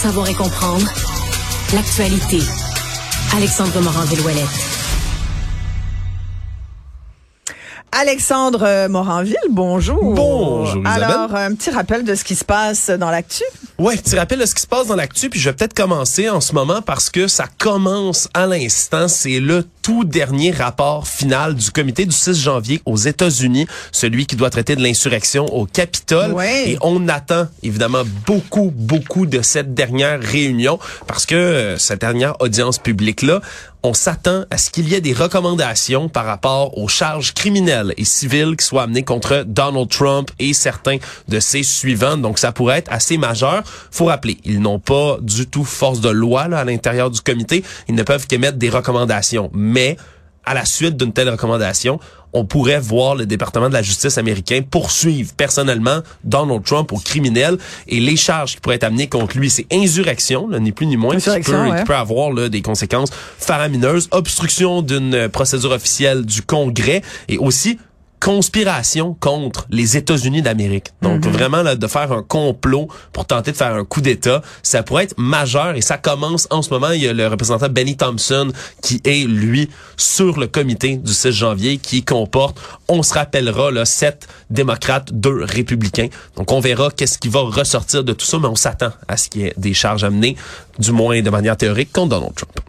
savoir et comprendre l'actualité. Alexandre Morand-Villouellette. Alexandre euh, Moranville, bonjour. Bonjour, Isabelle. Alors, un petit rappel de ce qui se passe dans l'actu. Ouais, petit rappel de ce qui se passe dans l'actu, puis je vais peut-être commencer en ce moment parce que ça commence à l'instant. C'est le tout dernier rapport final du comité du 6 janvier aux États-Unis, celui qui doit traiter de l'insurrection au Capitole. Ouais. Et on attend évidemment beaucoup, beaucoup de cette dernière réunion parce que euh, cette dernière audience publique-là, on s'attend à ce qu'il y ait des recommandations par rapport aux charges criminelles et civiles qui soient amenées contre Donald Trump et certains de ses suivants. Donc, ça pourrait être assez majeur. Faut rappeler, ils n'ont pas du tout force de loi là, à l'intérieur du comité. Ils ne peuvent qu'émettre des recommandations. Mais, à la suite d'une telle recommandation, on pourrait voir le département de la justice américain poursuivre personnellement Donald Trump au criminel. Et les charges qui pourraient être amenées contre lui, c'est insurrection, là, ni plus ni moins, qui peut, Insurrection, ouais. qui peut avoir là, des conséquences faramineuses, obstruction d'une procédure officielle du Congrès. Et aussi conspiration contre les États-Unis d'Amérique. Donc vraiment là, de faire un complot pour tenter de faire un coup d'État, ça pourrait être majeur et ça commence en ce moment. Il y a le représentant Benny Thompson qui est lui sur le comité du 6 janvier qui comporte, on se rappellera, là, sept démocrates, deux républicains. Donc on verra qu'est-ce qui va ressortir de tout ça, mais on s'attend à ce qu'il y ait des charges amenées, du moins de manière théorique, contre Donald Trump.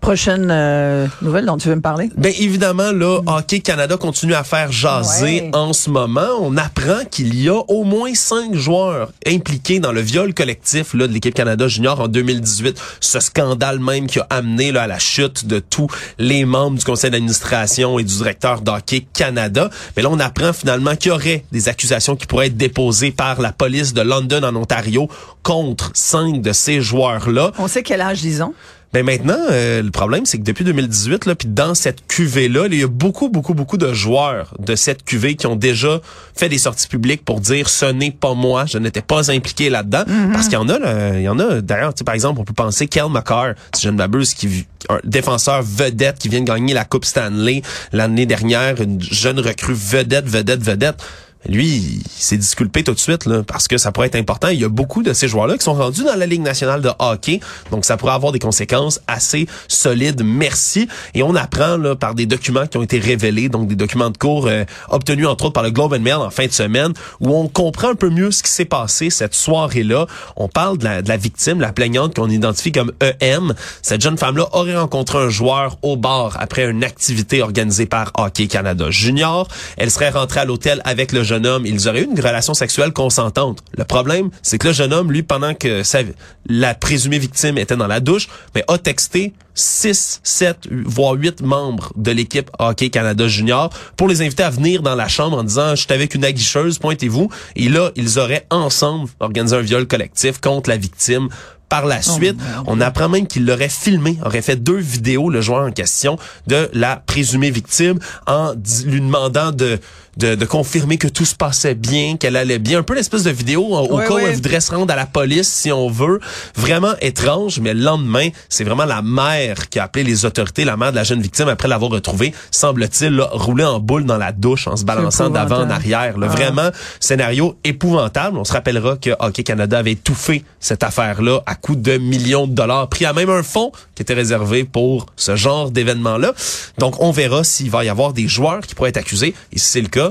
Prochaine euh, nouvelle dont tu veux me parler? Ben évidemment là, Hockey Canada continue à faire jaser Ouais. en ce moment. On apprend qu'il y a au moins cinq joueurs impliqués dans le viol collectif là, de l'équipe Canada Junior en 2018. Ce scandale même qui a amené là, à la chute de tous les membres du conseil d'administration et du directeur d'Hockey Canada. Mais là, on apprend finalement qu'il y aurait des accusations qui pourraient être déposées par la police de London en Ontario contre cinq de ces joueurs-là. On sait quel âge ils ont. Ben maintenant, euh, le problème, c'est que depuis 2018, là, puis dans cette cuvée-là, il y a beaucoup, beaucoup, beaucoup de joueurs de cette cuvée qui ont déjà fait des sorties publiques pour dire ce n'est pas moi, je n'étais pas impliqué là-dedans. Parce qu'il y en a, là, il y en a. D'ailleurs, par exemple, on peut penser Kel McCarr, si je ne m'abuse, qui un défenseur vedette qui vient de gagner la Coupe Stanley l'année dernière, une jeune recrue vedette, vedette, vedette. Lui, s'est disculpé tout de suite parce que ça pourrait être important. Il y a beaucoup de ces joueurs-là qui sont rendus dans la Ligue nationale de hockey, donc ça pourrait avoir des conséquences assez solides. Merci. Et on apprend là, par des documents qui ont été révélés, donc des documents de cours euh, obtenus entre autres par le Globe and Mail en fin de semaine, où on comprend un peu mieux ce qui s'est passé cette soirée-là. On parle de la, de victime, la plaignante qu'on identifie comme EM. Cette jeune femme-là aurait rencontré un joueur au bar après une activité organisée par Hockey Canada Junior. Elle serait rentrée à l'hôtel avec le jeune homme. Ils auraient eu une relation sexuelle consentante. Le problème, c'est que le jeune homme, lui, pendant que sa- la présumée victime était dans la douche, mais a texté 6, 7, voire 8 membres de l'équipe Hockey Canada Junior pour les inviter à venir dans la chambre en disant « Je suis avec une aguicheuse, pointez-vous ». Et là, ils auraient ensemble organisé un viol collectif contre la victime. Par la suite, on apprend même qu'il l'aurait filmé, aurait fait deux vidéos, le joueur en question, de la présumée victime en lui demandant de, de, de confirmer que tout se passait bien, qu'elle allait bien. Un peu l'espèce de vidéo en- au cas où elle voudrait se rendre à la police, si on veut. Vraiment étrange, mais le lendemain, c'est vraiment la mère qui a appelé les autorités, la mère de la jeune victime, après l'avoir retrouvée, semble-t-il, là, rouler en boule dans la douche en se balançant d'avant en arrière. là. Ah. Vraiment, scénario épouvantable. On se rappellera que Hockey Canada avait étouffé cette affaire-là à coût de millions de dollars, pris à même un fonds qui était réservé pour ce genre d'événement-là. Donc, on verra s'il va y avoir des joueurs qui pourraient être accusés. Et si c'est le cas,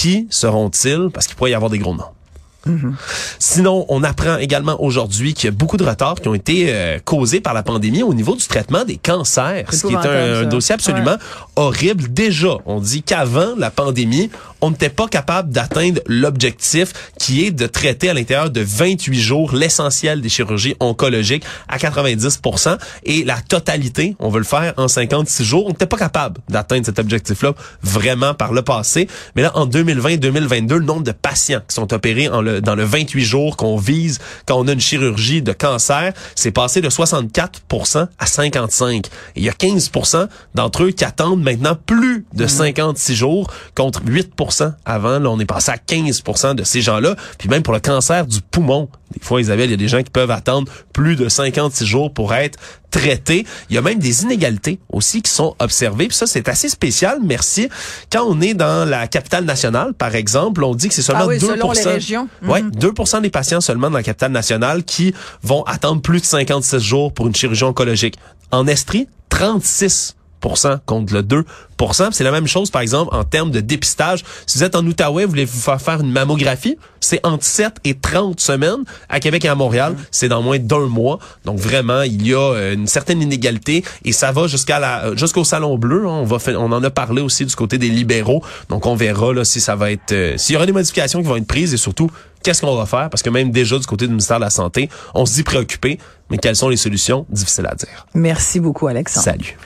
qui seront-ils? Parce qu'il pourrait y avoir des gros noms. Sinon, on apprend également aujourd'hui qu'il y a beaucoup de retards qui ont été euh, causés par la pandémie au niveau du traitement des cancers, ce qui est un, dossier absolument horrible. Déjà, on dit qu'avant la pandémie, on n'était pas capable d'atteindre l'objectif qui est de traiter à l'intérieur de 28 jours l'essentiel des chirurgies oncologiques à 90% et la totalité, on veut le faire en 56 jours. On n'était pas capable d'atteindre cet objectif-là vraiment par le passé. Mais là, en 2020-2022, le nombre de patients qui sont opérés en le- dans le 28 jours qu'on vise quand on a une chirurgie de cancer, c'est passé de 64% à 55. Et il y a 15% d'entre eux qui attendent maintenant plus de 56 jours contre 8 avant. Là, on est passé à 15% de ces gens-là. Puis même pour le cancer du poumon, des fois, Isabelle, il y a des gens qui peuvent attendre plus de 56 jours pour être traités. Il y a même des inégalités aussi qui sont observées. Puis ça, c'est assez spécial, merci. Quand on est dans la capitale nationale, par exemple, on dit que c'est seulement Ah oui, 2 selon les régions. Ouais, Mhm. 2 des patients seulement dans la capitale nationale qui vont attendre plus de 56 jours pour une chirurgie oncologique. En Estrie, 36 contre le 2 Puis C'est la même chose, par exemple, en termes de dépistage. Si vous êtes en Outaouais, vous voulez vous faire faire une mammographie, c'est entre 7 et 30 semaines. À Québec et à Montréal, c'est dans moins d'un mois. Donc vraiment, il y a euh, une certaine inégalité et ça va jusqu'à la jusqu'au salon bleu. hein. On va on en a parlé aussi du côté des libéraux. Donc on verra là si ça va être euh, s'il y aura des modifications qui vont être prises et surtout qu'est-ce qu'on va faire? Parce que même déjà du côté du ministère de la santé, on se dit préoccupé, mais quelles sont les solutions Difficile à dire? Merci beaucoup, Alexandre. Salut.